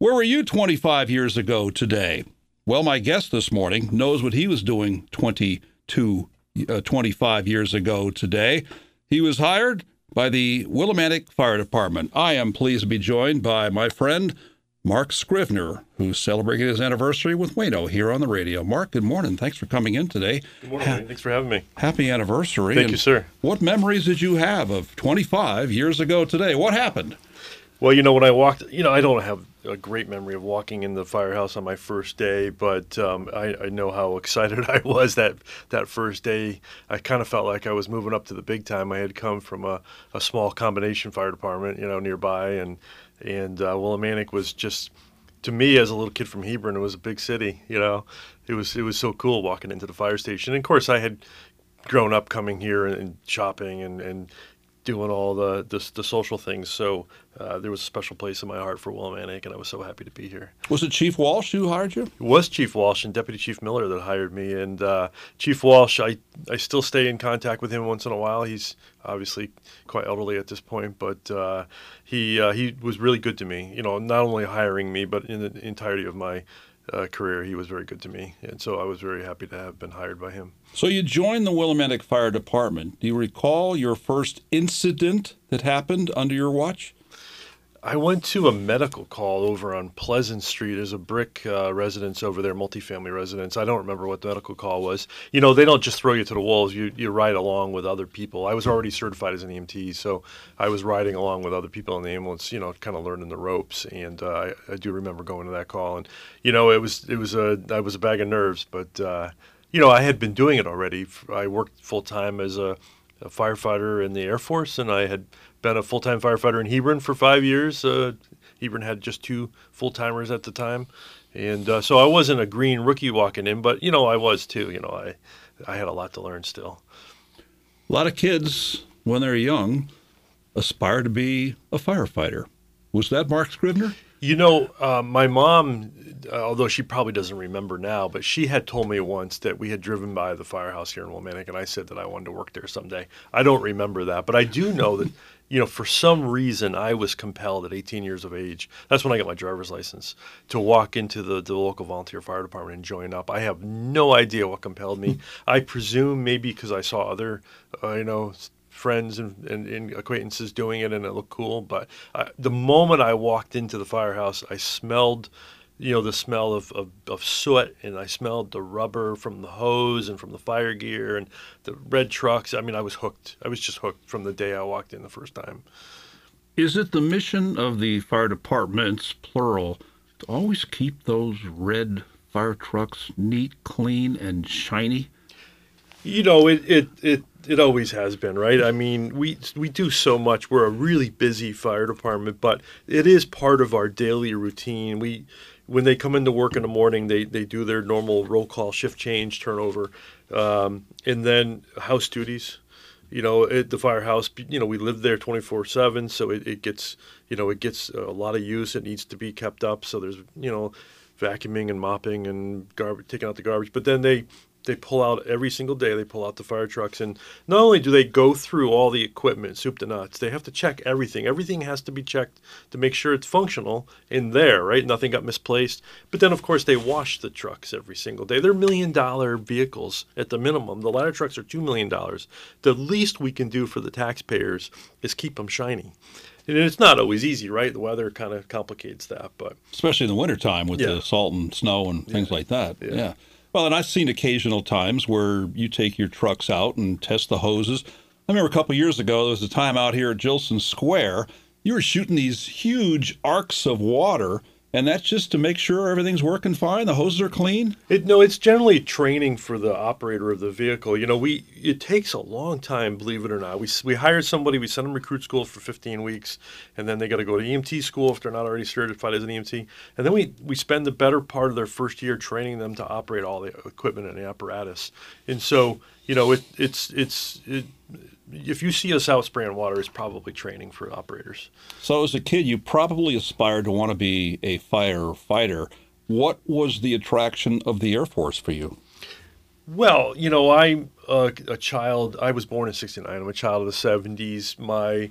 Where were you 25 years ago today? Well, my guest this morning knows what he was doing 22, uh, 25 years ago today. He was hired by the Willimantic Fire Department. I am pleased to be joined by my friend Marc Scrivener, who's celebrating his anniversary with Wayno here on the radio. Marc, good morning. Thanks for coming in today. Good morning. Ha- Thanks for having me. Happy anniversary. Thank and you, sir. What memories did you have of 25 years ago today? What happened? Well, you know, when I walked, you know, I don't have a great memory of walking in the firehouse on my first day, but um, I, I, know how excited I was that that first day. I kind of felt like I was moving up to the big time. I had come from a, a small combination fire department, you know, nearby, and and uh, Willimantic was just to me as a little kid from Hebron, it was a big city. You know, it was it was so cool walking into the fire station. And of course, I had grown up coming here and, shopping and, and doing all the the, the social things. So uh, there was a special place in my heart for Willimantic, and I was so happy to be here. Was it Chief Walsh who hired you? It was Chief Walsh and Deputy Chief Miller that hired me. And uh, Chief Walsh, I I still stay in contact with him once in a while. He's obviously quite elderly at this point, but uh, he uh, he was really good to me. You know, not only hiring me, but in the entirety of my uh, career, he was very good to me, and so I was very happy to have been hired by him. So you joined the Willimantic Fire Department. Do you recall your first incident that happened under your watch? I went to a medical call over on Pleasant Street. There's a brick uh, residence over there, multifamily residence. I don't remember what the medical call was. You know, they don't just throw you to the wolves. You you ride along with other people. I was already certified as an EMT, so I was riding along with other people in the ambulance. You know, kind of learning the ropes. And uh, I, I, do remember going to that call. And you know, it was it was a I was a bag of nerves, but uh, you know, I had been doing it already. I worked full time as a, a firefighter in the Air Force, and I had been a full time firefighter in Hebron for five years. Uh, Hebron had just two full timers at the time, and uh, so I wasn't a green rookie walking in, but you know I was too. You know I I had a lot to learn still. A lot of kids when they're young aspire to be a firefighter. Was that Marc Scrivener? You know, uh, my mom, although she probably doesn't remember now, but she had told me once that we had driven by the firehouse here in Willimantic, and I said that I wanted to work there someday. I don't remember that, but I do know that you know, for some reason, I was compelled at 18 years of age. That's when I got my driver's license to walk into the, the local volunteer fire department and join up. I have no idea what compelled me. I presume maybe because I saw other, uh, you know, friends and, and, and, acquaintances doing it and it looked cool. But the moment I walked into the firehouse, I smelled you know the smell of, of, of, soot and i smelled the rubber from the hose and from the fire gear and the red trucks. I mean i was hooked. I was just hooked from the day i walked in the first time. Is it the mission of the fire departments plural to always keep those red fire trucks neat clean and shiny? You know it it it, it always has been right? I mean we we do so much. We're a really busy fire department but it is part of our daily routine. We when they come into work in the morning, they, they do their normal roll call, shift change, turnover, um, and then house duties. You know, at the firehouse, you know, we live there 24 7, so it, it gets, you know, it gets a lot of use. It needs to be kept up. So there's, you know, vacuuming and mopping and garbage, taking out the garbage. But then they they pull out every single day. They pull out the fire trucks, and not only do they go through all the equipment, soup to nuts, they have to check everything. Everything has to be checked to make sure it's functional in there, right? Nothing got misplaced. But then, of course, they wash the trucks every single day. They're million dollar vehicles at the minimum. The ladder trucks are two million dollars. The least we can do for the taxpayers is keep them shiny. And it's not always easy, right? The weather kind of complicates that, but especially in the wintertime with yeah. the salt and snow and things yeah. like that. yeah. yeah. Well, and I've seen occasional times where you take your trucks out and test the hoses. I remember a couple years ago, there was a time out here at Jillson Square. You were shooting these huge arcs of water and that's just to make sure everything's working fine. The hoses are clean. It, no, it's generally training for the operator of the vehicle. You know, we it takes a long time, believe it or not. We we hire somebody, we send them recruit school for 15 weeks, and then they got to go to EMT school if they're not already certified as an EMT. And then we we spend the better part of their first year training them to operate all the equipment and the apparatus. And so, you know, it it's it's it, if you see us out spraying water, it's probably training for operators. So, as a kid, you probably aspired to want to be a firefighter. What was the attraction of the Air Force for you? Well, you know, I'm a, a child. I was born in '69. I'm a child of the '70s. My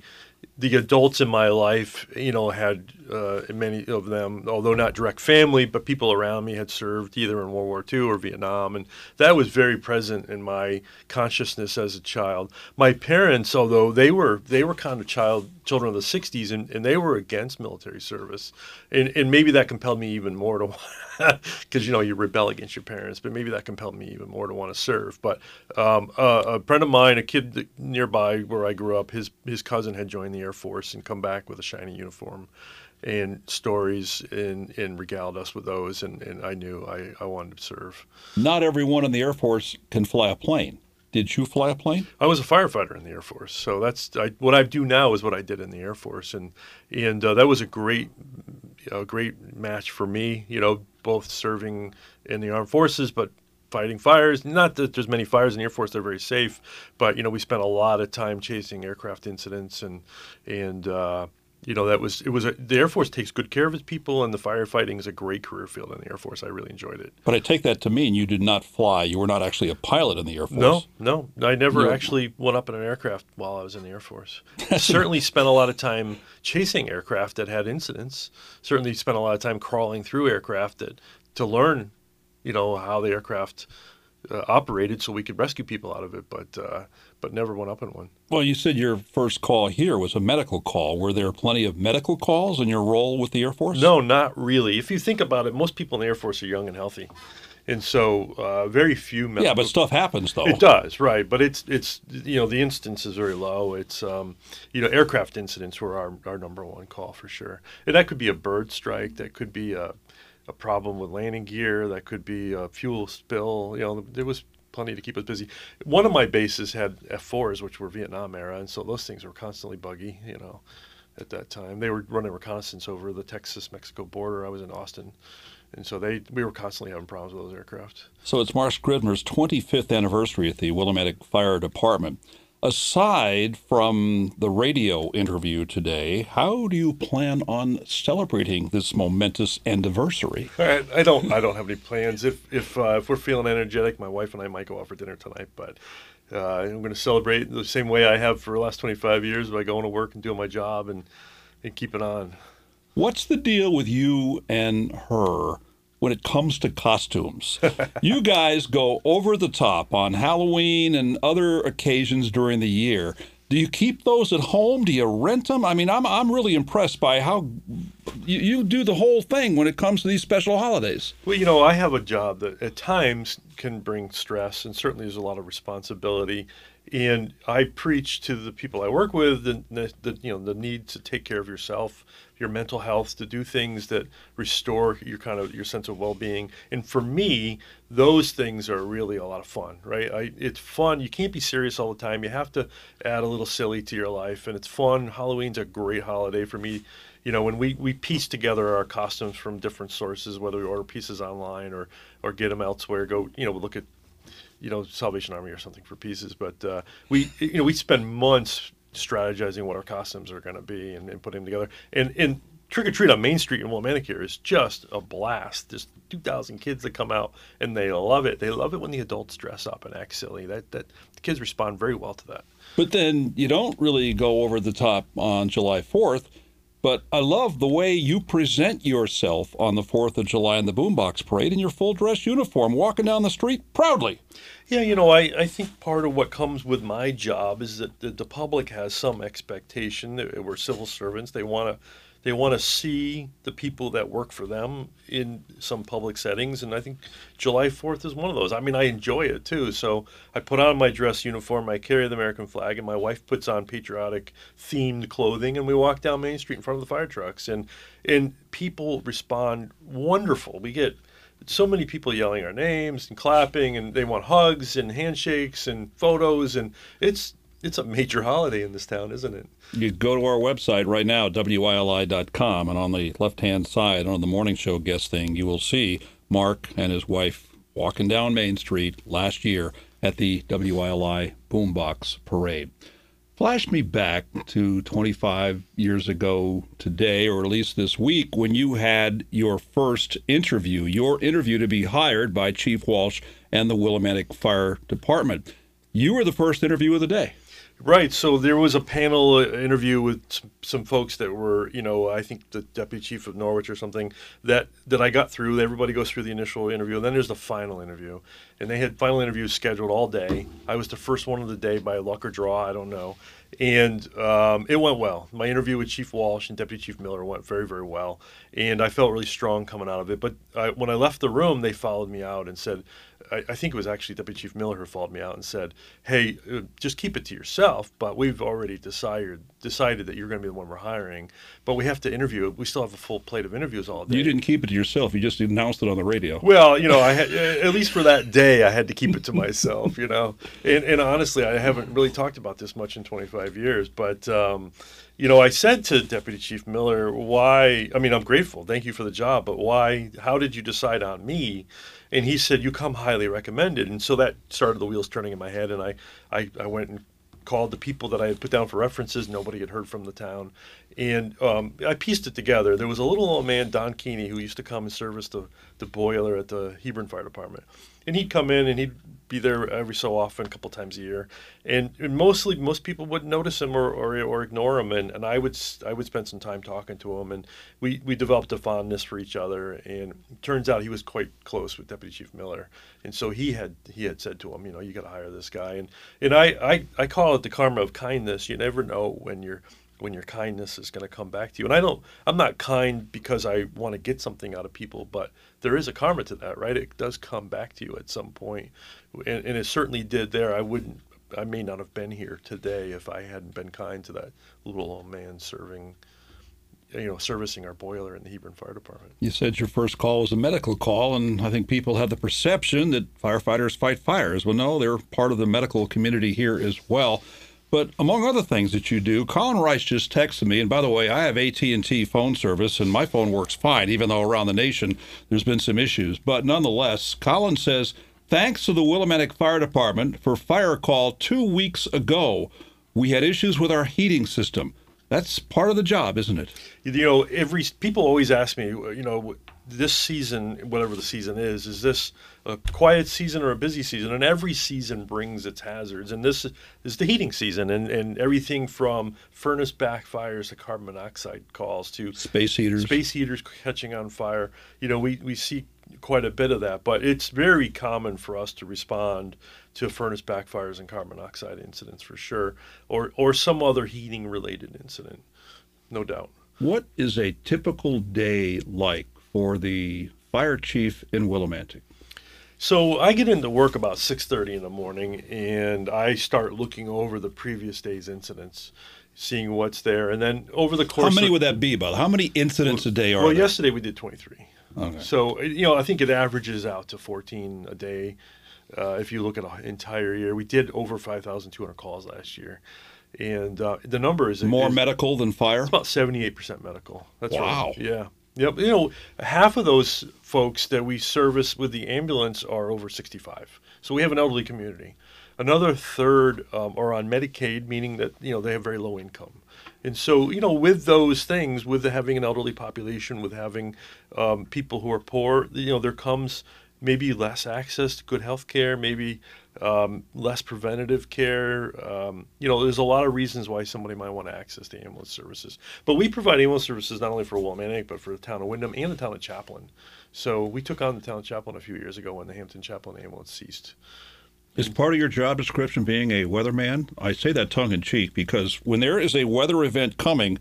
the adults in my life, you know, had uh, many of them, although not direct family, but people around me had served either in World War II or Vietnam, and that was very present in my consciousness as a child. My parents, although they were they were kind of child children of the '60s, and, and they were against military service, and, and maybe that compelled me even more to, because you know you rebel against your parents, but maybe that compelled me even more to want to serve. But um, uh, a friend of mine, a kid nearby where I grew up, his his cousin had joined the Air Force and come back with a shiny uniform and stories and, and regaled us with those and, and I knew I, I wanted to serve. Not everyone in the Air Force can fly a plane. Did you fly a plane? I was a firefighter in the Air Force, so that's I, what I do now is what I did in the Air Force, and and uh, that was a great, a great match for me. You know, both serving in the armed forces, but fighting fires. Not that there's many fires in the Air Force; they're very safe, but you know, we spent a lot of time chasing aircraft incidents and and uh, you know that was it was a, the Air Force takes good care of its people, and the firefighting is a great career field in the Air Force. I really enjoyed it. But I take that to mean you did not fly. You were not actually a pilot in the Air Force. No, no, I never you actually went up in an aircraft while I was in the Air Force. Certainly spent a lot of time chasing aircraft that had incidents. Certainly spent a lot of time crawling through aircraft that to learn, you know, how the aircraft uh, operated so we could rescue people out of it, but uh, but never went up in one. Well, you said your first call here was a medical call. Were there plenty of medical calls in your role with the Air Force? No, not really. If you think about it, most people in the Air Force are young and healthy. And so, uh, very few. Medical... Yeah, but stuff happens though. It does, right? But it's it's you know the instance is very low. It's um, you know aircraft incidents were our, our number one call for sure. And that could be a bird strike. That could be a a problem with landing gear. That could be a fuel spill. You know, there was plenty to keep us busy. One of my bases had F4s, which were Vietnam era, and so those things were constantly buggy. You know, at that time they were running reconnaissance over the Texas-Mexico border. I was in Austin. And so they, we were constantly having problems with those aircraft. So it's Marc Scrivener's 25th anniversary at the Willimantic Fire Department. Aside from the radio interview today, how do you plan on celebrating this momentous anniversary? I, I don't. I don't have any plans. If if uh, if we're feeling energetic, my wife and I might go out for dinner tonight. But uh, I'm going to celebrate the same way I have for the last 25 years by going to work and doing my job and and keeping on. What's the deal with you and her? When it comes to costumes. you guys go over the top on Halloween and other occasions during the year. Do you keep those at home? Do you rent them? I mean, I'm, I'm really impressed by how you, you do the whole thing when it comes to these special holidays. Well, you know, I have a job that at times can bring stress, and certainly there's a lot of responsibility and I preach to the people I work with the, the, the, you know the need to take care of yourself, your mental health, to do things that restore your kind of your sense of well-being. And for me, those things are really a lot of fun, right? I, it's fun. You can't be serious all the time. You have to add a little silly to your life, and it's fun. Halloween's a great holiday for me. You know, when we, we piece together our costumes from different sources, whether we order pieces online or, or get them elsewhere, go, you know, look at you know Salvation Army or something for pieces. But uh, we you know we spend months strategizing what our costumes are going to be and, and putting them together. And and Trick or Treat on Main Street in Willimantic is just a blast. There's 2,000 kids that come out and they love it. They love it when the adults dress up and act silly. That that the kids respond very well to that. But then you don't really go over the top on July 4th but I love the way you present yourself on the 4th of July in the Boombox Parade in your full dress uniform, walking down the street proudly. Yeah, you know, I, I think part of what comes with my job is that the, the public has some expectation. We're civil servants. They want to they want to see the people that work for them in some public settings, and I think July 4th is one of those. I mean, I enjoy it too. So I put on my dress uniform, I carry the American flag, and my wife puts on patriotic themed clothing, and we walk down Main Street in front of the fire trucks, and and people respond wonderful. We get so many people yelling our names and clapping, and they want hugs and handshakes and photos, and it's it's a major holiday in this town, isn't it? You go to our website right now, WILI.com, and on the left hand side, on the morning show guest thing, you will see Marc and his wife walking down Main Street last year at the WILI Boombox Parade. Flash me back to 25 years ago today, or at least this week, when you had your first interview, your interview to be hired by Chief Walsh and the Willimantic Fire Department. You were the first interview of the day. Right. So there was a panel uh, interview with some, some folks that were, you know, I think the deputy chief of Norwich or something that that I got through. Everybody goes through the initial interview, and then there's the final interview, and they had final interviews scheduled all day. I was the first one of the day by luck or draw, I don't know, and um, it went well. My interview with Chief Walsh and Deputy Chief Miller went very, very well, and I felt really strong coming out of it. But I, when I left the room, they followed me out and said, I, I, think it was actually Deputy Chief Miller who followed me out and said, "Hey, uh, just keep it to yourself." But we've already decided decided that you're going to be the one we're hiring. But we have to interview. We still have a full plate of interviews all day. You didn't keep it to yourself. You just announced it on the radio. Well, you know, I had, at least for that day, I had to keep it to myself. You know, and, and honestly, I haven't really talked about this much in 25 years, but. Um, you know, I said to Deputy Chief Miller, why? I mean, I'm grateful. Thank you for the job, but why? How did you decide on me? And he said, you come highly recommended. And so that started the wheels turning in my head. And I, I, I went and called the people that I had put down for references. Nobody had heard from the town. And um, I pieced it together. There was a little old man, Don Keeney, who used to come and service the, the boiler at the Hebron Fire Department. And he'd come in and he'd be there every so often, a couple times a year, and, and mostly most people wouldn't notice him or, or, or, ignore him, and, and I would I would spend some time talking to him, and we, we developed a fondness for each other, and turns out he was quite close with Deputy Chief Miller, and so he had he had said to him, you know, you got to hire this guy, and and I, I I call it the karma of kindness. You never know when you're when your kindness is going to come back to you. And I don't, I'm not kind because I want to get something out of people, but there is a karma to that, right? It does come back to you at some point, and, and it certainly did there. I wouldn't, I may not have been here today if I hadn't been kind to that little old man serving, you know, servicing our boiler in the Hebron Fire Department. You said your first call was a medical call, and I think people have the perception that firefighters fight fires. Well, no, they're part of the medical community here as well. But among other things that you do, Colin Rice just texted me, and by the way, I have AT&T phone service, and my phone works fine, even though around the nation there's been some issues. But nonetheless, Colin says, thanks to the Willimantic Fire Department for fire call two weeks ago, we had issues with our heating system. That's part of the job, isn't it? You know, every people always ask me, you know, this season, whatever the season is, is this a quiet season or a busy season? And every season brings its hazards. And this is the heating season, and, and everything from furnace backfires to carbon monoxide calls to space heaters, space heaters catching on fire. You know, we, we see quite a bit of that, but it's very common for us to respond to furnace backfires and carbon monoxide incidents for sure, or or some other heating related incident, no doubt. What is a typical day like for the fire chief in Willimantic? So I get into work about 6:30 in the morning and I start looking over the previous day's incidents, seeing what's there and then over the course How many of, would that be, Bob? How many incidents a day are Well, there? yesterday we did 23. Okay. So, you know, I think it averages out to 14 a day. Uh, if you look at an entire year, we did over 5,200 calls last year. And uh, the number is more is, medical than fire. It's about 78% medical. That's wow. Right. Yeah. Yep. You know, half of those folks that we service with the ambulance are over 65. So we have an elderly community. Another third um, are on Medicaid, meaning that you know they have very low income. And so, you know, with those things, with having an elderly population, with having um, people who are poor, you know, there comes maybe less access to good health care, maybe um, less preventative care. Um, you know, there's a lot of reasons why somebody might want to access the ambulance services. But we provide ambulance services not only for Willimantic, but for the town of Windham and the town of Chaplin. So we took on the town of Chaplin a few years ago when the Hampton Chaplin ambulance ceased. Is part of your job description being a weatherman? I say that tongue in cheek because when there is a weather event coming,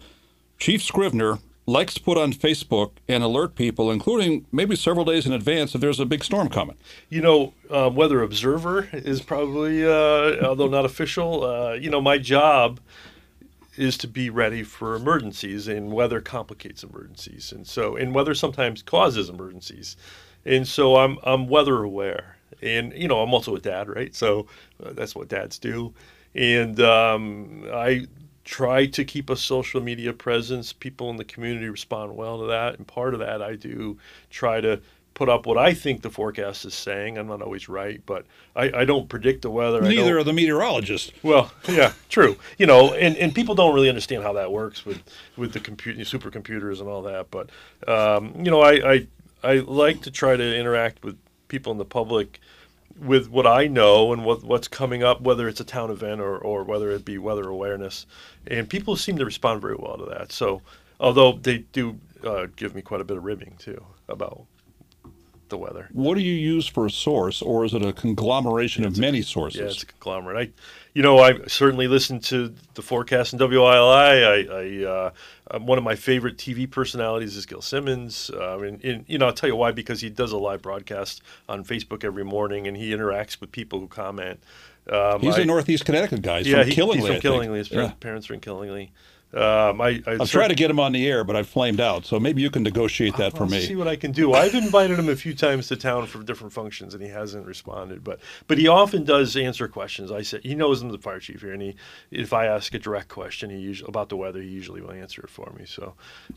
Chief Scrivener likes to put on Facebook and alert people, including maybe several days in advance, if there's a big storm coming. You know, uh, Weather Observer is probably, uh, although not official, uh, you know, my job is to be ready for emergencies, and weather complicates emergencies, and so and weather sometimes causes emergencies, and so I'm I'm weather aware, and you know I'm also a dad, right? So uh, that's what dads do, and um, I try to keep a social media presence. People in the community respond well to that. And part of that, I do try to put up what I think the forecast is saying. I'm not always right, but I, I don't predict the weather. Neither are the meteorologists. Well, yeah, true. You know, and, and people don't really understand how that works with with the computer, supercomputers, and all that. But um, you know, I, I I like to try to interact with people in the public with what I know and what what's coming up, whether it's a town event or or whether it be weather awareness, and people seem to respond very well to that. So, although they do uh, give me quite a bit of ribbing too about the weather. What do you use for a source, or is it a conglomeration of many sources? Yeah, it's a conglomerate. I, you know, I certainly listen to the forecast in WILI. I, I uh, one of my favorite TV personalities is Gil Simmons. Uh, and, and, you know, I'll tell you why because he does a live broadcast on Facebook every morning, and he interacts with people who comment. Um, He's I, a Northeast Connecticut guy. He's yeah, from he, Killingly. He's from Killingly. His yeah. parents are in Killingly. Um, I, I I've tried to get him on the air, but I flamed out. So maybe you can negotiate that I'll for me. See what I can do. I've invited him a few times to town for different functions, and he hasn't responded. But but he often does answer questions. I said he knows I'm the fire chief here, and he if I ask a direct question, he usually about the weather, he usually will answer it for me. So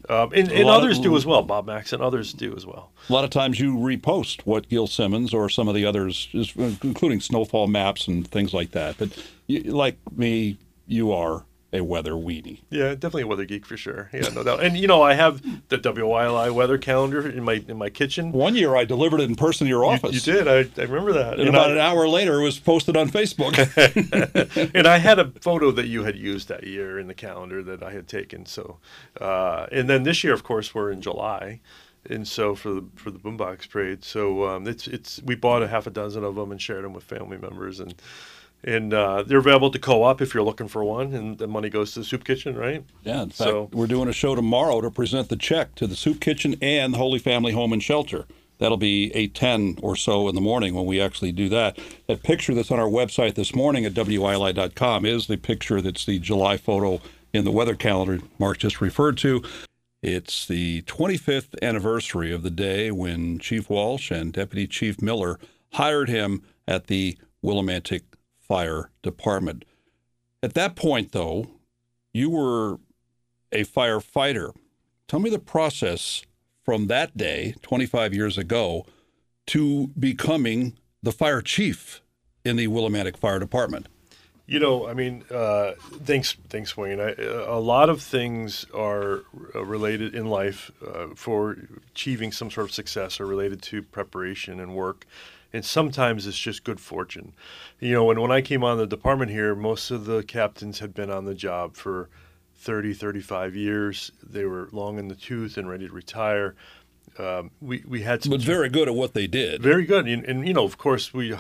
um, and, and others of, do as well. Bob Max and others do as well. A lot of times you repost what Gil Simmons or some of the others, including snowfall maps and things like that. But like me, you are a weather weenie. Yeah, definitely a weather geek for sure. Yeah, no doubt. And you know, I have the WILI weather calendar in my in my kitchen. One year, I delivered it in person to your office. You, you did. I, I remember that. And, and about I, an hour later, it was posted on Facebook. and I had a photo that you had used that year in the calendar that I had taken. So, uh, and then this year, of course, we're in July and so for the for the boombox parade, so um, it's it's we bought a half a dozen of them and shared them with family members, and and uh, they're available to co-op if you're looking for one, and the money goes to the soup kitchen, right? Yeah. In fact, so, we're doing a show tomorrow to present the check to the soup kitchen and the Holy Family Home and Shelter. That'll be eight ten or so in the morning when we actually do that. That picture that's on our website this morning at wili.com is the picture that's the July photo in the weather calendar Marc just referred to. It's the 25th anniversary of the day when Chief Walsh and Deputy Chief Miller hired him at the Willimantic fire department. At that point, though, you were a firefighter. Tell me the process from that day, 25 years ago, to becoming the fire chief in the Willimantic Fire Department. You know, I mean, uh, thanks, thanks, Wayne. I, a lot of things are uh, related in life uh, for achieving some sort of success are related to preparation and work and sometimes it's just good fortune. You know, when when I came on the department here, most of the captains had been on the job for 30, 35 years. They were long in the tooth and ready to retire. Um, we we had some but very good at what they did. Very good, and, and you know, of course, we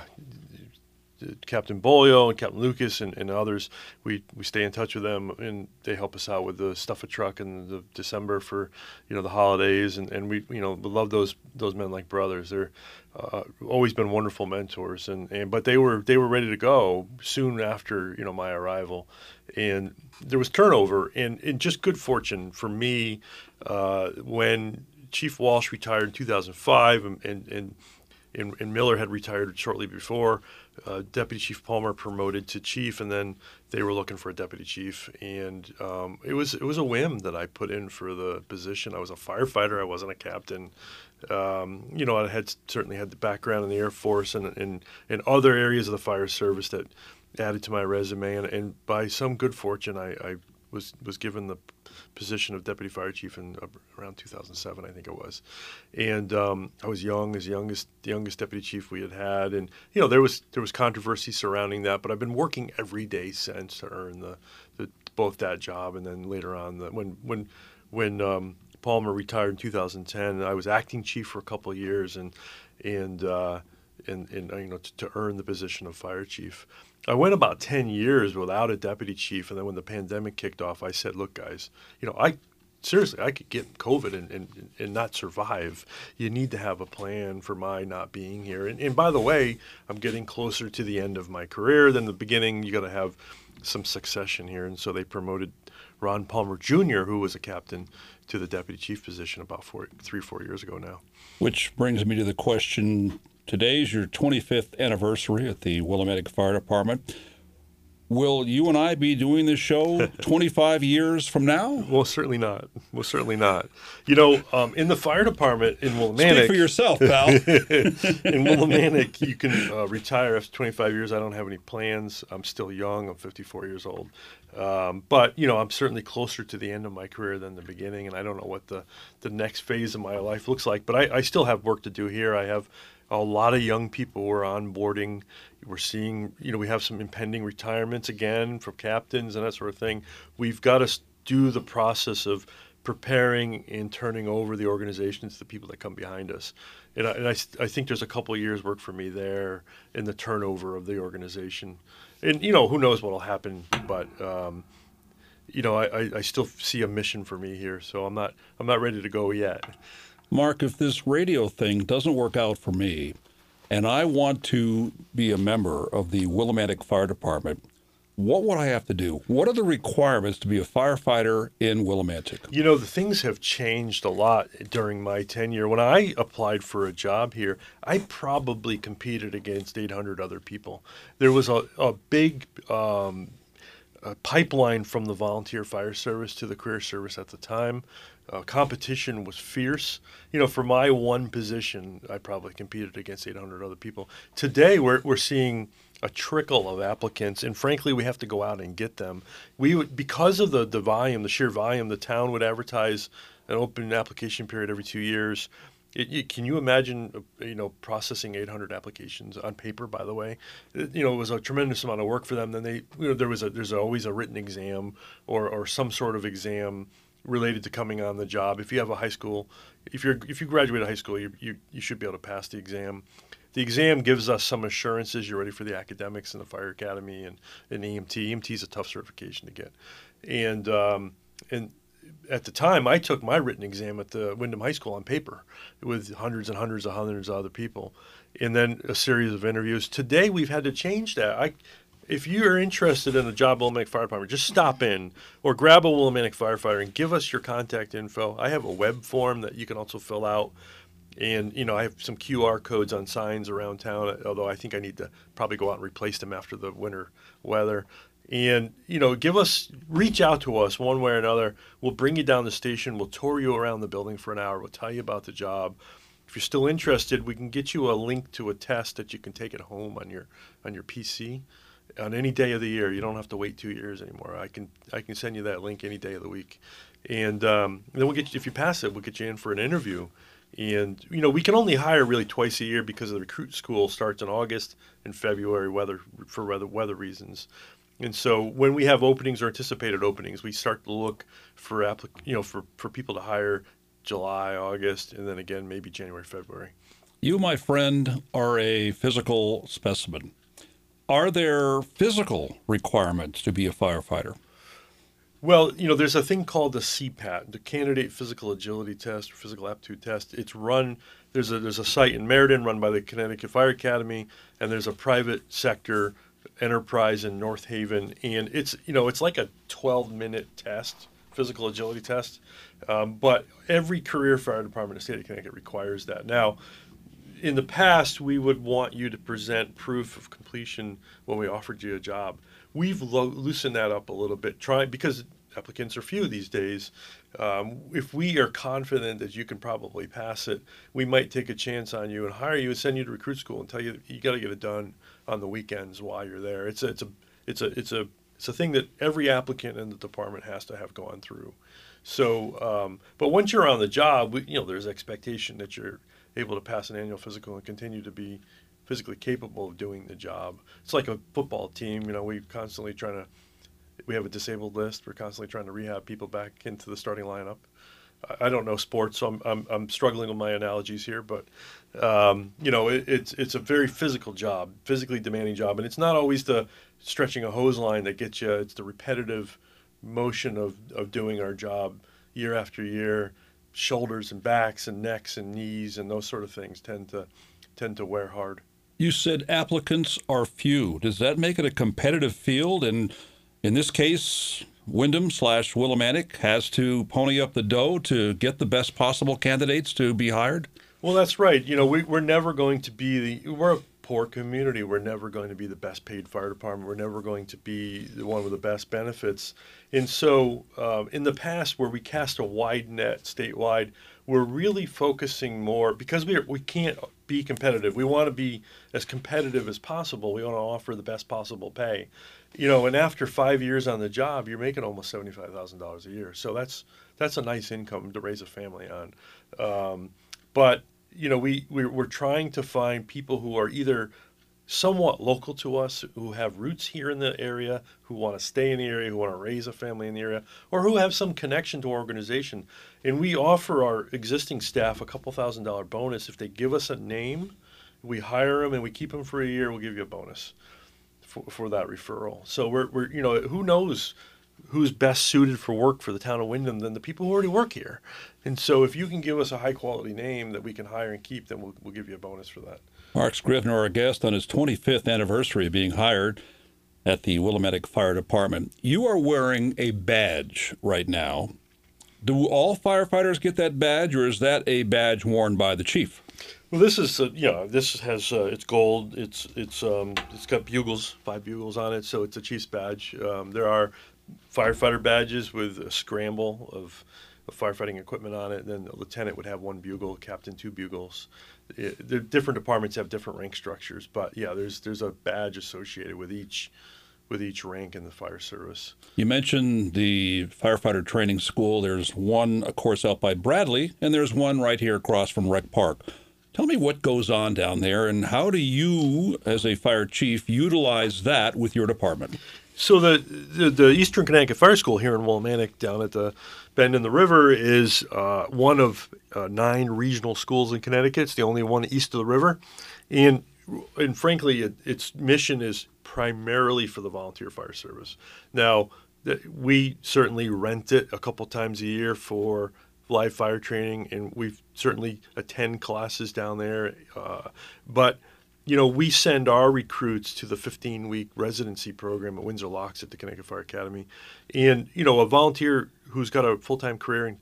Captain Bolio and Captain Lucas and, and others, we, we stay in touch with them and they help us out with the stuff a truck in the December for you know the holidays and, and we you know love those those men like brothers. They're uh, always been wonderful mentors and, and but they were they were ready to go soon after you know my arrival and there was turnover and, and just good fortune for me uh, when Chief Walsh retired in 2005 and, and, and and, and, Miller had retired shortly before uh, Deputy Chief Palmer promoted to chief, and then they were looking for a deputy chief, and um, it was it was a whim that I put in for the position. I was a firefighter. I wasn't a captain. Um, you know, I had certainly had the background in the Air Force and and, and other areas of the fire service that added to my resume, and, and by some good fortune, I, I was was given the position of deputy fire chief in uh, around 2007, I think it was, and um, I was young, as youngest the youngest deputy chief we had had, and you know there was there was controversy surrounding that, but I've been working every day since to earn the, the both that job and then later on the, when when when um, Palmer retired in 2010, I was acting chief for a couple of years and and uh, and, and you know to, to earn the position of fire chief. I went about 10 years without a deputy chief. And then when the pandemic kicked off, I said, look, guys, you know, I seriously, I could get COVID and, and, and not survive. You need to have a plan for my not being here. And, and by the way, I'm getting closer to the end of my career than the beginning. You got to have some succession here. And so they promoted Ron Palmer Jr., who was a captain, to the deputy chief position about four, three, four years ago now. Which brings me to the question Today's your 25th anniversary at the Willimantic Fire Department. Will you and I be doing this show 25 years from now? Well, certainly not. Well, certainly not. You know, um, in the fire department in Willimantic. Speak for yourself, pal. in Willimantic, you can uh, retire after 25 years. I don't have any plans. I'm still young. I'm 54 years old. Um, but you know, I'm certainly closer to the end of my career than the beginning, and I don't know what the the next phase of my life looks like. But I, I still have work to do here. I have A lot of young people were onboarding. We're seeing, you know, we have some impending retirements again from captains and that sort of thing. We've got to do the process of preparing and turning over the organization to the people that come behind us. And I, and I, I think there's a couple years work for me there in the turnover of the organization. And, you know, who knows what will happen, but, um, you know, I, I still see a mission for me here, so I'm not I'm not ready to go yet. Marc, if this radio thing doesn't work out for me, and I want to be a member of the Willimantic Fire Department, what would I have to do? What are the requirements to be a firefighter in Willimantic? You know, the things have changed a lot during my tenure. When I applied for a job here, I probably competed against 800 other people. There was a, a big um, a pipeline from the volunteer fire service to the career service at the time. Uh, competition was fierce. You know, for my one position, I probably competed against 800 other people. Today, we're, we're seeing a trickle of applicants, and frankly, we have to go out and get them. We would, because of the, the volume, the sheer volume, the town would advertise an open application period every two years. It, it, can you imagine, uh, you know, processing 800 applications on paper? By the way, it, you know, it was a tremendous amount of work for them. Then they, you know, there was a there's always a written exam or or some sort of exam related to coming on the job. If you have a high school, if you're if you graduate high school, you you, you should be able to pass the exam. The exam gives us some assurances you're ready for the academics in the fire academy and, and EMT. EMT is a tough certification to get, and um, and at the time, I took my written exam at the Windham High School on paper with hundreds and hundreds and hundreds of other people, and then a series of interviews. Today, we've had to change that. I, if you are interested in a job at Willimantic Fire Department, just stop in or grab a Willimantic firefighter and give us your contact info. I have a web form that you can also fill out. And you know, I have some QR codes on signs around town. Although I think I need to probably go out and replace them after the winter weather and you know give us reach out to us one way or another we'll bring you down the station we'll tour you around the building for an hour we'll tell you about the job if you're still interested we can get you a link to a test that you can take at home on your on your pc on any day of the year you don't have to wait two years anymore i can i can send you that link any day of the week and um, then we'll get you, if you pass it we'll get you in for an interview and you know we can only hire really twice a year because the recruit school starts in august and february weather for weather weather reasons and so when we have openings or anticipated openings, we start to look for applic- you know for, for people to hire July, August, and then again maybe January, February. You, my friend, are a physical specimen. Are there physical requirements to be a firefighter? Well, you know, there's a thing called the CPAT, the Candidate Physical Agility Test or Physical Aptitude Test. It's run there's a there's a site in Meriden run by the Connecticut Fire Academy, and there's a private sector enterprise in North Haven, and it's you know it's like a 12 minute test, physical agility test, um, but every career fire department in the state of Connecticut requires that. Now, in the past, we would want you to present proof of completion when we offered you a job. We've lo- loosened that up a little bit, trying because applicants are few these days. Um, if we are confident that you can probably pass it, we might take a chance on you and hire you and send you to recruit school and tell you you got to get it done on the weekends while you're there. It's a, it's a it's a it's a it's a thing that every applicant in the department has to have gone through. So, um, but once you're on the job, we, you know, there's expectation that you're able to pass an annual physical and continue to be physically capable of doing the job. It's like a football team. You know, we constantly trying to we have a disabled list. We're constantly trying to rehab people back into the starting lineup. I don't know sports, so I'm, I'm, I'm struggling with my analogies here, but um, you know, it, it's it's a very physical job, physically demanding job, and it's not always the stretching a hose line that gets you. It's the repetitive motion of of doing our job year after year. Shoulders and backs and necks and knees and those sort of things tend to tend to wear hard. You said applicants are few. Does that make it a competitive field? And in this case, Windham slash Willimantic has to pony up the dough to get the best possible candidates to be hired? Well, that's right. You know, we, we're never going to be the, we're a poor community. We're never going to be the best paid fire department. We're never going to be the one with the best benefits. And so, uh, in the past, where we cast a wide net statewide, we're really focusing more because we, are, we can't be competitive. We want to be as competitive as possible. We want to offer the best possible pay you know, and after five years on the job, you're making almost seventy five thousand dollars a year. So that's that's a nice income to raise a family on. Um, but you know, we we're, we're trying to find people who are either somewhat local to us, who have roots here in the area, who want to stay in the area, who want to raise a family in the area, or who have some connection to our organization. And we offer our existing staff a couple thousand dollar bonus if they give us a name. We hire them and we keep them for a year. We'll give you a bonus for, for that referral. So we're, we're you know who knows who's best suited for work for the town of Windham than the people who already work here. And so if you can give us a high quality name that we can hire and keep, then we'll, we'll give you a bonus for that. Marc Scrivener, our guest on his 25th anniversary of being hired at the Willimantic Fire Department. You are wearing a badge right now. Do all firefighters get that badge, or is that a badge worn by the chief? Well, this is uh, you know this has uh, it's gold. It's it's um, it's got bugles, five bugles on it, so it's a chief's badge. Um, there are firefighter badges with a scramble of, firefighting equipment on it. And then a lieutenant would have one bugle, captain two bugles. It, the different departments have different rank structures, but yeah, there's there's a badge associated with each with each rank in the fire service. You mentioned the firefighter training school. There's one, of course, out by Bradley, and there's one right here across from Rec Park. Tell me what goes on down there, and how do you, as a fire chief, utilize that with your department? So the, the, the Eastern Connecticut Fire School here in Willimantic, down at the bend in the river, is uh, one of uh, nine regional schools in Connecticut. It's the only one east of the river, and and frankly, it, its mission is primarily for the volunteer fire service. Now, we certainly rent it a couple times a year for live fire training, and we certainly attend classes down there. Uh, but you know, we send our recruits to the 15 week residency program at Windsor Locks at the Connecticut Fire Academy. And, you know, a volunteer who's got a full time career and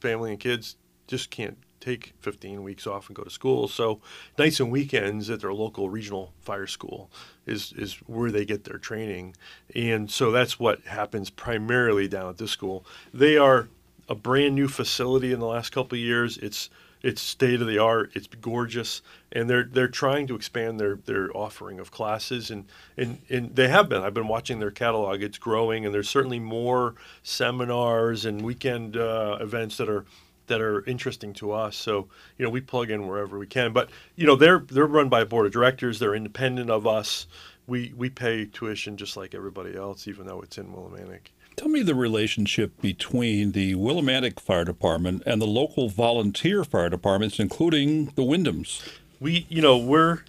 family and kids just can't take 15 weeks off and go to school. So nights and weekends at their local regional fire school is, is where they get their training. And so that's what happens primarily down at this school. They are a brand new facility in the last couple of years. It's it's state of the art. It's gorgeous, and they're they're trying to expand their their offering of classes, and and and they have been. I've been watching their catalog. It's growing, and there's certainly more seminars and weekend uh, events that are that are interesting to us. So you know we plug in wherever we can. But you know they're they're run by a board of directors. They're independent of us. We we pay tuition just like everybody else, even though it's in Willimantic. Tell me the relationship between the Willimantic Fire Department and the local volunteer fire departments, including the Windhams. We, you know, we're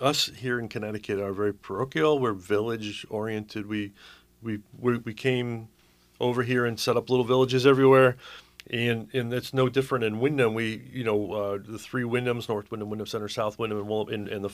us here in Connecticut are very parochial. We're village oriented. We, we, we, we came over here and set up little villages everywhere and and it's no different in Windham. We you know uh, the three Windhams, North Windham, Windham Center, South Windham, and Will, in, in the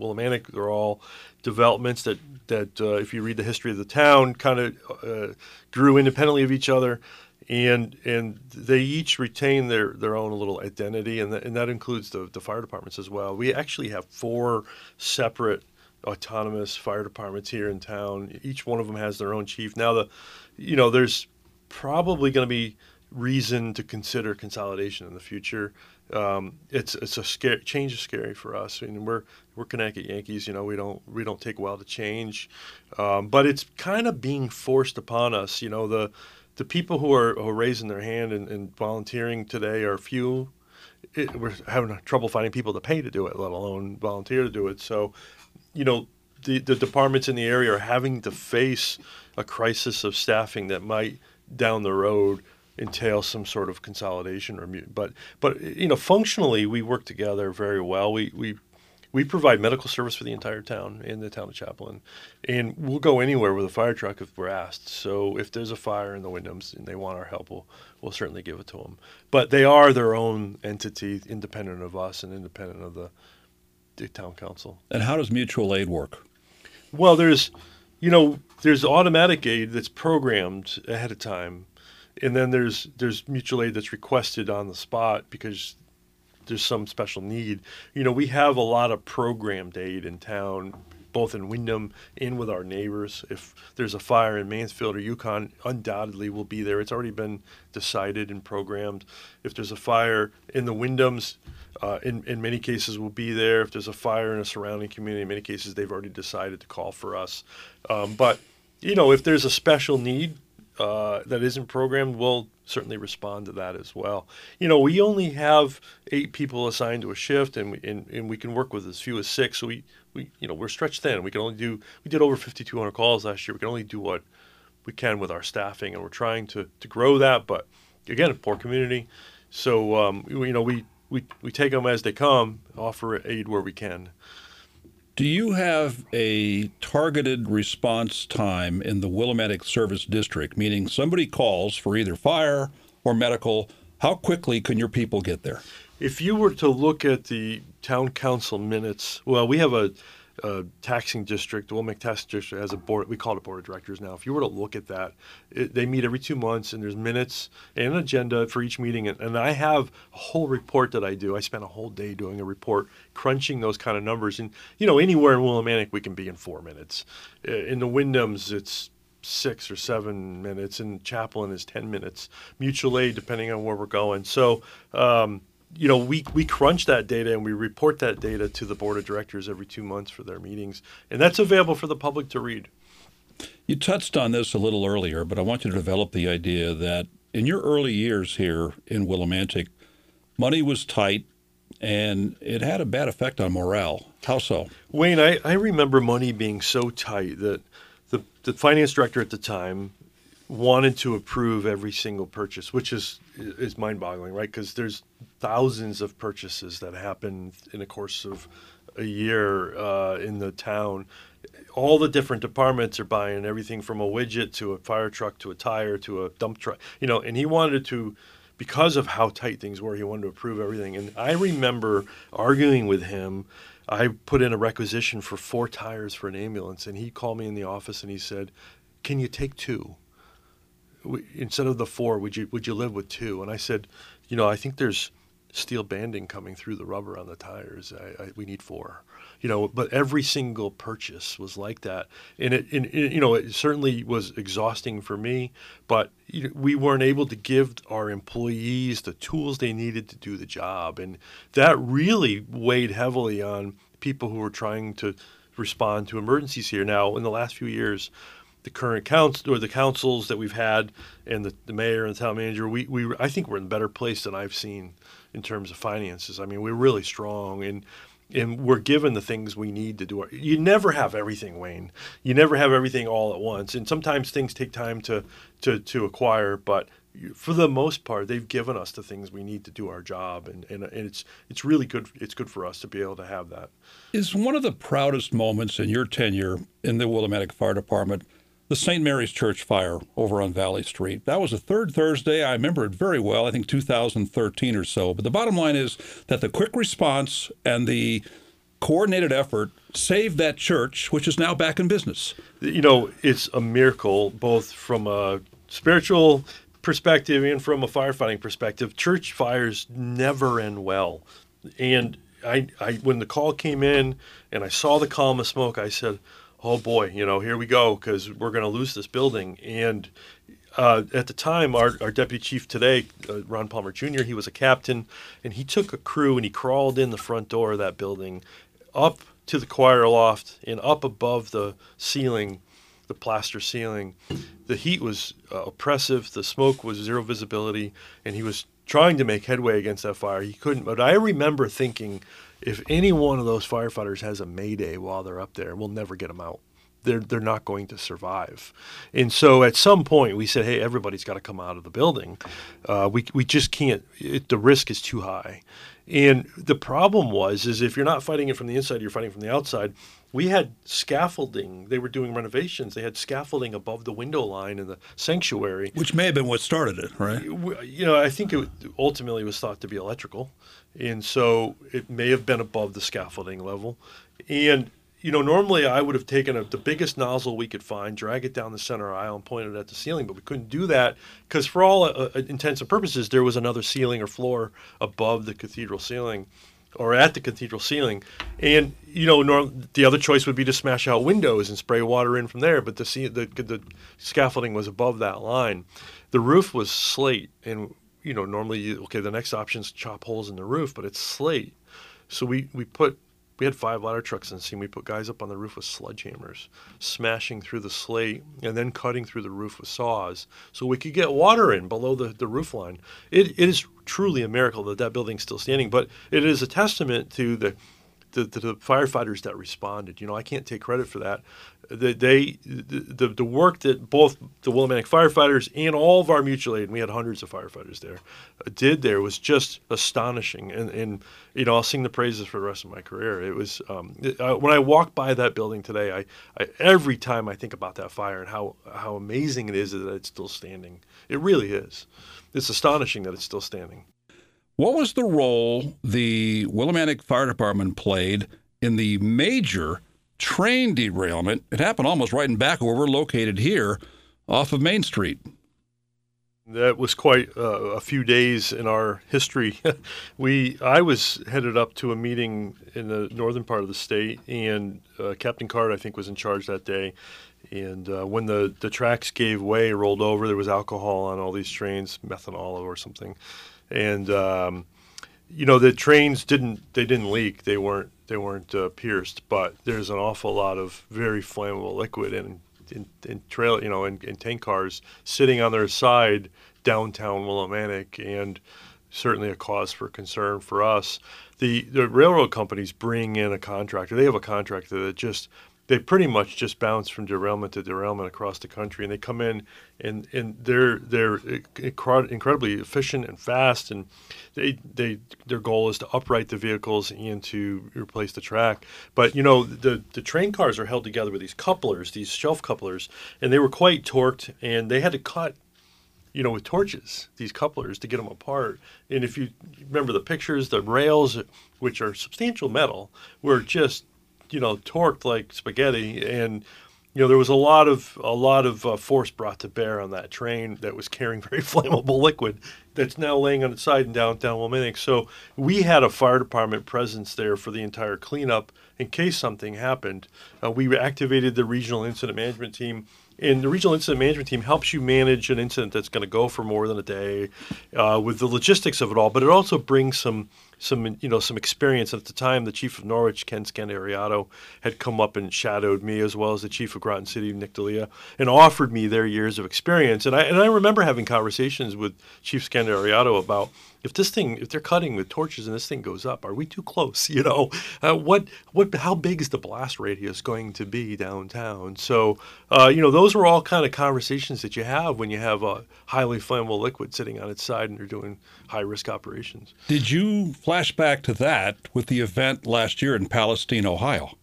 Willimantic, they're all developments that that uh, if you read the history of the town, kind of uh, grew independently of each other, and and they each retain their their own little identity, and that, and that includes the the fire departments as well. We actually have four separate autonomous fire departments here in town. Each one of them has their own chief. Now the you know there's probably going to be reason to consider consolidation in the future. Um, it's it's a scary change is scary for us. I mean, we're we're Connecticut Yankees. You know, we don't we don't take well to change, um, but it's kind of being forced upon us. You know, the the people who are, who are raising their hand and, and volunteering today are few. It, we're having trouble finding people to pay to do it, let alone volunteer to do it. So, you know, the the departments in the area are having to face a crisis of staffing that might down the road entail some sort of consolidation or but but you know functionally we work together very well we we we provide medical service for the entire town in the town of Chaplin, and we'll go anywhere with a fire truck if we're asked. So if there's a fire in the Windhams and they want our help, we'll, we'll certainly give it to them. But they are their own entity, independent of us and independent of the, the town council. And how does mutual aid work? Well, there's, you know, there's automatic aid that's programmed ahead of time and then there's there's mutual aid that's requested on the spot because there's some special need. You know, we have a lot of programmed aid in town, both in Windham and with our neighbors. If there's a fire in Mansfield or UConn, undoubtedly we'll be there. It's already been decided and programmed. If there's a fire in the Windhams, uh, in, in many cases we'll be there. If there's a fire in a surrounding community, in many cases they've already decided to call for us. Um, but, you know, if there's a special need, uh, that isn't programmed, we'll certainly respond to that as well. You know, we only have eight people assigned to a shift, and we, and, and we can work with as few as six. So we, we, you know, we're stretched thin. We can only do, we did over 5,200 calls last year. We can only do what we can with our staffing, and we're trying to, to grow that. But again, a poor community. So, um, you know, we, we, we take them as they come, offer aid where we can. Do you have a targeted response time in the Willimantic Service District, meaning somebody calls for either fire or medical? How quickly can your people get there? If you were to look at the town council minutes, well, we have a uh, taxing district, the Willimantic Taxing District has a board, we call it a board of directors now. If you were to look at that, it, they meet every two months and there's minutes and an agenda for each meeting. And, and, I have a whole report that I do. I spent a whole day doing a report, crunching those kind of numbers. And, you know, anywhere in Willimantic, we can be in four minutes. In the Windhams, it's six or seven minutes, and Chaplin is 10 minutes. Mutual aid, depending on where we're going. So, um, you know, we, we crunch that data and we report that data to the board of directors every two months for their meetings. And that's available for the public to read. You touched on this a little earlier, but I want you to develop the idea that in your early years here in Willimantic, money was tight and it had a bad effect on morale. How so? Wayne, I, I remember money being so tight that the, the finance director at the time wanted to approve every single purchase, which is is mind-boggling, right? Because there's thousands of purchases that happen in the course of a year uh, in the town. All the different departments are buying everything from a widget to a fire truck to a tire to a dump truck, you know. And he wanted to, because of how tight things were, he wanted to approve everything. And I remember arguing with him. I put in a requisition for four tires for an ambulance, and he called me in the office and he said, "Can you take two? Instead of the four, would you would you live with two? And I said, you know, I think there's steel banding coming through the rubber on the tires. I, I, we need four, you know. But every single purchase was like that, and it, and, you know, it certainly was exhausting for me. But we weren't able to give our employees the tools they needed to do the job, and that really weighed heavily on people who were trying to respond to emergencies here. Now, in the last few years, the current council or the councils that we've had and the, the mayor and the town manager, we, we I think we're in a better place than I've seen in terms of finances. I mean, we're really strong and and we're given the things we need to do. You never have everything, Wayne. You never have everything all at once, and sometimes things take time to to to acquire. But for the most part, they've given us the things we need to do our job, and, and, and it's it's really good. It's good for us to be able to have that. Is one of the proudest moments in your tenure in the Willimantic Fire Department the St. Mary's Church fire over on Valley Street. That was the third Thursday. I remember it very well, I think 2013 or so. But the bottom line is that the quick response and the coordinated effort saved that church, which is now back in business. You know, it's a miracle, both from a spiritual perspective and from a firefighting perspective. Church fires never end well. And I, I when the call came in and I saw the column of smoke, I said, oh boy, you know, here we go because we're going to lose this building. And uh, at the time, our, our deputy chief today, uh, Ron Palmer Jr., he was a captain, and he took a crew and he crawled in the front door of that building, up to the choir loft, and up above the ceiling, the plaster ceiling. The heat was uh, oppressive, the smoke was zero visibility, and he was trying to make headway against that fire. He couldn't. But I remember thinking, if any one of those firefighters has a mayday while they're up there, we'll never get them out. They're they're not going to survive. And so at some point we said, hey, everybody's got to come out of the building. Uh, we we just can't. It, the risk is too high. And the problem was is if you're not fighting it from the inside, you're fighting from the outside. We had scaffolding. They were doing renovations. They had scaffolding above the window line in the sanctuary, which may have been what started it, right? You know, I think it ultimately was thought to be electrical and so it may have been above the scaffolding level. And you know, normally I would have taken a, the biggest nozzle we could find, drag it down the center aisle, and point it at the ceiling, but we couldn't do that because, for all uh, uh, intents and purposes, there was another ceiling or floor above the cathedral ceiling or at the cathedral ceiling. And you know, norm, the other choice would be to smash out windows and spray water in from there, but the, the the scaffolding was above that line. The roof was slate, and you know, normally, you, okay, the next option is chop holes in the roof, but it's slate. So we, we put we had five ladder trucks in the scene. We put guys up on the roof with sledgehammers, smashing through the slate and then cutting through the roof with saws so we could get water in below the, the roof line. It, it is truly a miracle that that building's still standing, but it is a testament to the the, the, the, firefighters that responded. You know, I can't take credit for that. They, they the, the work that both the Willimantic firefighters and all of our mutual aid, and we had hundreds of firefighters there, uh, did there was just astonishing. And, and, you know, I'll sing the praises for the rest of my career. It was um, uh, when I walk by that building today, I, I, every time I think about that fire and how how amazing it is that it's still standing. It really is. It's astonishing that it's still standing. What was the role the Willimantic Fire Department played in the major train derailment? It happened almost right in back where we're located here off of Main Street. That was quite uh, a few days in our history. we, I was headed up to a meeting in the northern part of the state, and uh, Captain Card, I think, was in charge that day. And uh, when the, the tracks gave way, rolled over, there was alcohol on all these trains, methanol or something and um, you know the trains didn't they didn't leak. They weren't they weren't uh, pierced but there's an awful lot of very flammable liquid in in, in trail you know in, in tank cars sitting on their side downtown Willimantic and certainly a cause for concern for us. The the railroad companies bring in a contractor. They have a contractor that just they pretty much just bounce from derailment to derailment across the country, and they come in and and they're they're incredibly efficient and fast, and they they their goal is to upright the vehicles and to replace the track. But you know the the train cars are held together with these couplers, these shelf couplers, and they were quite torqued, and they had to cut you know, with torches, these couplers to get them apart. And if you remember the pictures, the rails, which are substantial metal, were just you know torqued like spaghetti and you know there was a lot of a lot of uh, force brought to bear on that train that was carrying very flammable liquid that's now laying on its side in downtown Willimantic. So we had a fire department presence there for the entire cleanup in case something happened. Uh, we activated the regional incident management team and the regional incident management team helps you manage an incident that's going to go for more than a day uh, with the logistics of it all but it also brings some some you know some experience. At the time, the chief of Norwich, Ken Scandariato, had come up and shadowed me, as well as the chief of Groton City, Nick D'Elia, and offered me their years of experience. And I and I remember having conversations with Chief Scandariato about if this thing, if they're cutting with torches and this thing goes up, are we too close? You know, uh, what, what, how big is the blast radius going to be downtown? So, uh, you know, those are all kind of conversations that you have when you have a highly flammable liquid sitting on its side and you're doing high risk operations. Did you flash back to that with the event last year in Palestine, Ohio?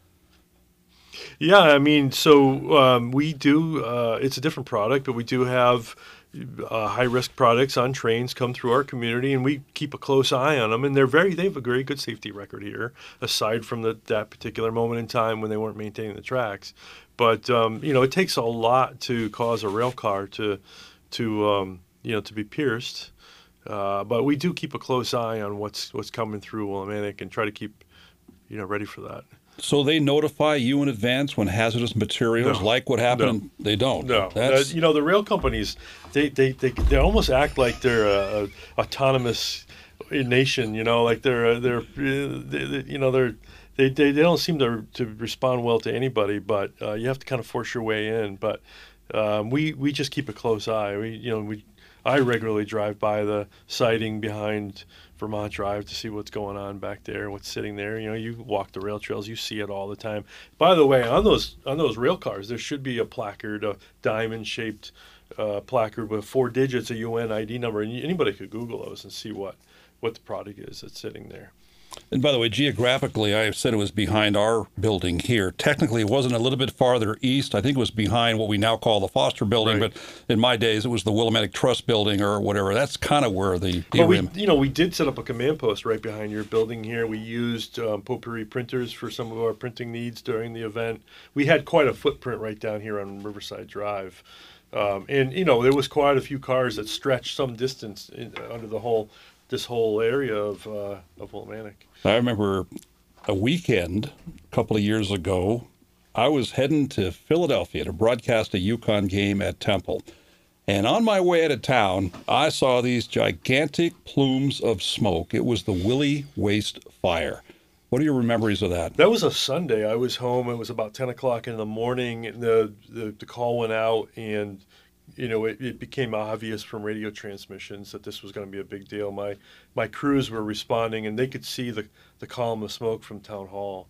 Yeah, I mean, so um, we do. Uh, it's a different product, but we do have uh, high risk products on trains come through our community, and we keep a close eye on them. And they're very they have a very good safety record here, aside from the, that particular moment in time when they weren't maintaining the tracks. But um, you know, it takes a lot to cause a rail car to to um, you know to be pierced. Uh, but we do keep a close eye on what's what's coming through Willimantic and try to keep you know ready for that. So they notify you in advance when hazardous materials, no. like what happened, no. they don't. No, uh, you know the rail companies, they they, they, they almost act like they're a, a autonomous nation. You know, like they're they're they, you know they're they, they, they don't seem to to respond well to anybody. But uh, you have to kind of force your way in. But um, we we just keep a close eye. We you know we I regularly drive by the siding behind Vermont Drive to see what's going on back there, what's sitting there. You know, you walk the rail trails, you see it all the time. By the way, on those on those rail cars, there should be a placard, a diamond shaped uh, placard with four digits, a UN ID number, and anybody could Google those and see what what the product is that's sitting there. And by the way, geographically, I said it was behind our building here. Technically, it wasn't a little bit farther east. I think it was behind what we now call the Foster Building, right. but in my days, it was the Willimantic Trust Building or whatever. That's kind of where the. But we, you know, we did set up a command post right behind your building here. We used um, potpourri printers for some of our printing needs during the event. We had quite a footprint right down here on Riverside Drive. Um, and you know there was quite a few cars that stretched some distance in, under the whole this whole area of uh, of Willimantic. I remember a weekend a couple of years ago. I was heading to Philadelphia to broadcast a UConn game at Temple. And on my way out of town, I saw these gigantic plumes of smoke. It was the Willie Waste Fire. What are your memories of that? That was a Sunday. I was home. It was about ten o'clock in the morning. The, the the call went out, and you know it, it became obvious from radio transmissions that this was going to be a big deal. My my crews were responding, and they could see the the column of smoke from town hall.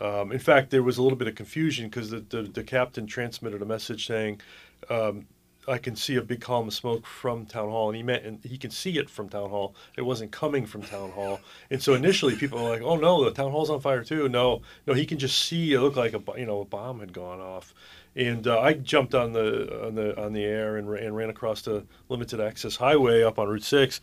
Um, in fact, there was a little bit of confusion because the, the, the captain transmitted a message saying. Um, I can see a big column of smoke from town hall, and he meant and he can see it from town hall. It wasn't coming from town hall, and so initially people were like, "Oh no, the town hall's on fire too." No, no, he can just see it looked like a you know a bomb had gone off, and uh, I jumped on the on the on the air and, ran, and ran across the limited access highway up on Route Six,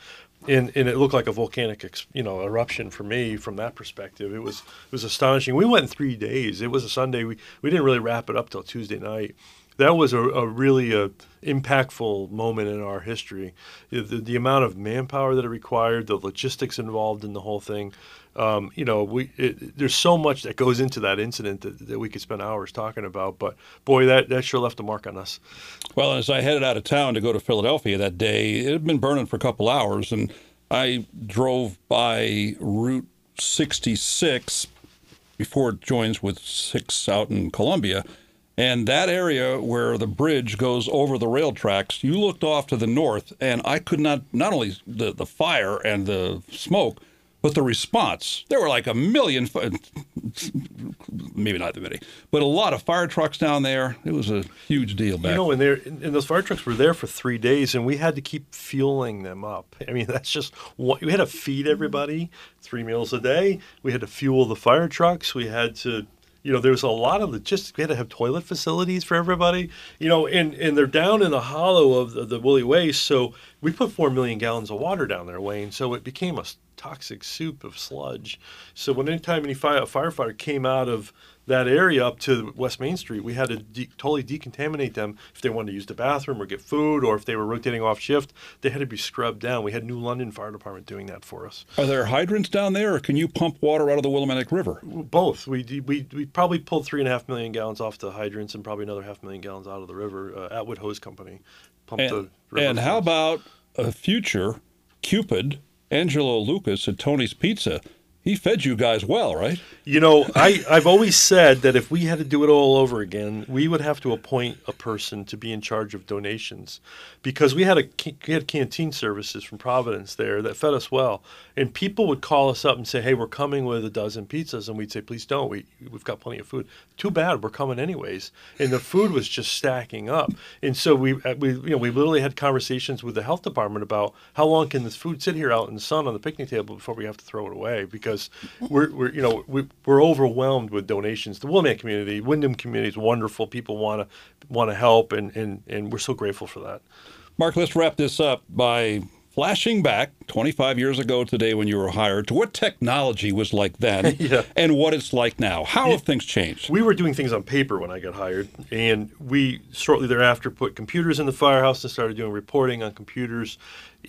and, and it looked like a volcanic ex, you know eruption for me from that perspective. It was it was astonishing. We went in three days. It was a Sunday. We we didn't really wrap it up till Tuesday night that was a, a really a impactful moment in our history. The, the, amount of manpower that it required, the logistics involved in the whole thing. Um, you know, we it, there's so much that goes into that incident that, that we could spend hours talking about. But boy, that that sure left a mark on us. Well, as I headed out of town to go to Philadelphia that day, it had been burning for a couple hours, and I drove by Route 66 before it joins with six out in Columbia and that area where the bridge goes over the rail tracks, you looked off to the north, and I could not, not only the, the fire and the smoke, but the response. There were like a million, maybe not that many, but a lot of fire trucks down there. It was a huge deal back. You know, and, there, and those fire trucks were there for three days, and we had to keep fueling them up. I mean, that's just what we had to feed everybody three meals a day. We had to fuel the fire trucks. We had to you know, there's a lot of logistics. We had to have toilet facilities for everybody, you know, and, and they're down in the hollow of the, the Woolly Waste. So we put 4 million gallons of water down there, Wayne. So it became a toxic soup of sludge. So when anytime any fire, firefighter came out of that area up to West Main Street, we had to de- totally decontaminate them if they wanted to use the bathroom or get food, or if they were rotating off shift, they had to be scrubbed down. We had New London Fire Department doing that for us. Are there hydrants down there, or can you pump water out of the Willimantic River? Both. We we we probably pulled three and a half million gallons off the hydrants, and probably another half million gallons out of the river. Uh, Atwood Hose Company pumped and, the river. And how about a future Cupid Angelo Lucas at Tony's Pizza? He fed you guys well, right? You know, I, I've always said that if we had to do it all over again, we would have to appoint a person to be in charge of donations because we had a we had canteen services from Providence there that fed us well, and people would call us up and say, "Hey, we're coming with a dozen pizzas," and we'd say, "Please don't. We we've got plenty of food. Too bad, we're coming anyways." And the food was just stacking up, and so we uh, we you know we literally had conversations with the health department about how long can this food sit here out in the sun on the picnic table before we have to throw it away because because we're, we're you know we, we're overwhelmed with donations. The Willimantic community, Windham community is wonderful. People want to want to help, and, and and we're so grateful for that. Marc, let's wrap this up by flashing back 25 years ago today when you were hired to what technology was like then yeah. and what it's like now. How have things changed? We were doing things on paper when I got hired, and we shortly thereafter put computers in the firehouse and started doing reporting on computers.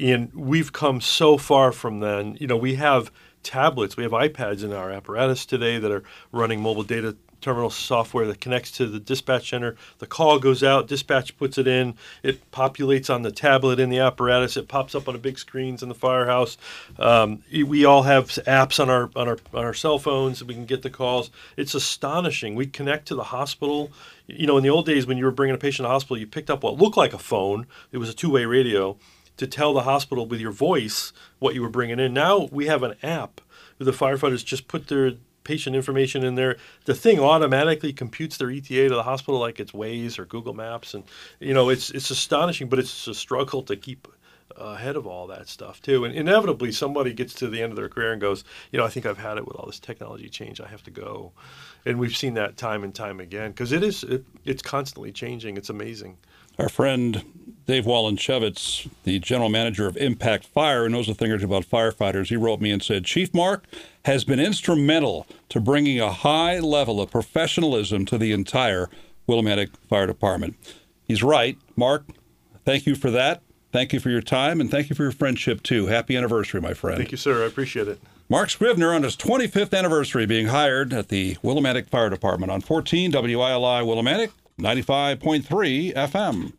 And we've come so far from then. You know, we have tablets. We have iPads in our apparatus today that are running mobile data terminal software that connects to the dispatch center. The call goes out, dispatch puts it in, it populates on the tablet in the apparatus, it pops up on the big screens in the firehouse. Um, we all have apps on our on our on our cell phones. We can get the calls. It's astonishing. We connect to the hospital. You know, in the old days when you were bringing a patient to the hospital, you picked up what looked like a phone. It was a two-way radio to tell the hospital with your voice what you were bringing in. Now we have an app where the firefighters just put their patient information in there. The thing automatically computes their ETA to the hospital like it's Waze or Google Maps, and you know it's it's astonishing, but it's a struggle to keep ahead of all that stuff too. And inevitably, somebody gets to the end of their career and goes, you know, I think I've had it with all this technology change. I have to go, and we've seen that time and time again because it is it, it's constantly changing. It's amazing. Our friend Dave Walenchevitz, the general manager of Impact Fire, who knows a thing or two about firefighters, he wrote me and said, Chief Marc has been instrumental to bringing a high level of professionalism to the entire Willimantic Fire Department. He's right. Marc, thank you for that. Thank you for your time, and thank you for your friendship, too. Happy anniversary, my friend. Thank you, sir. I appreciate it. Marc Scrivener on his 25th anniversary being hired at the Willimantic Fire Department on 14 WILI Willimantic 95.3 FM.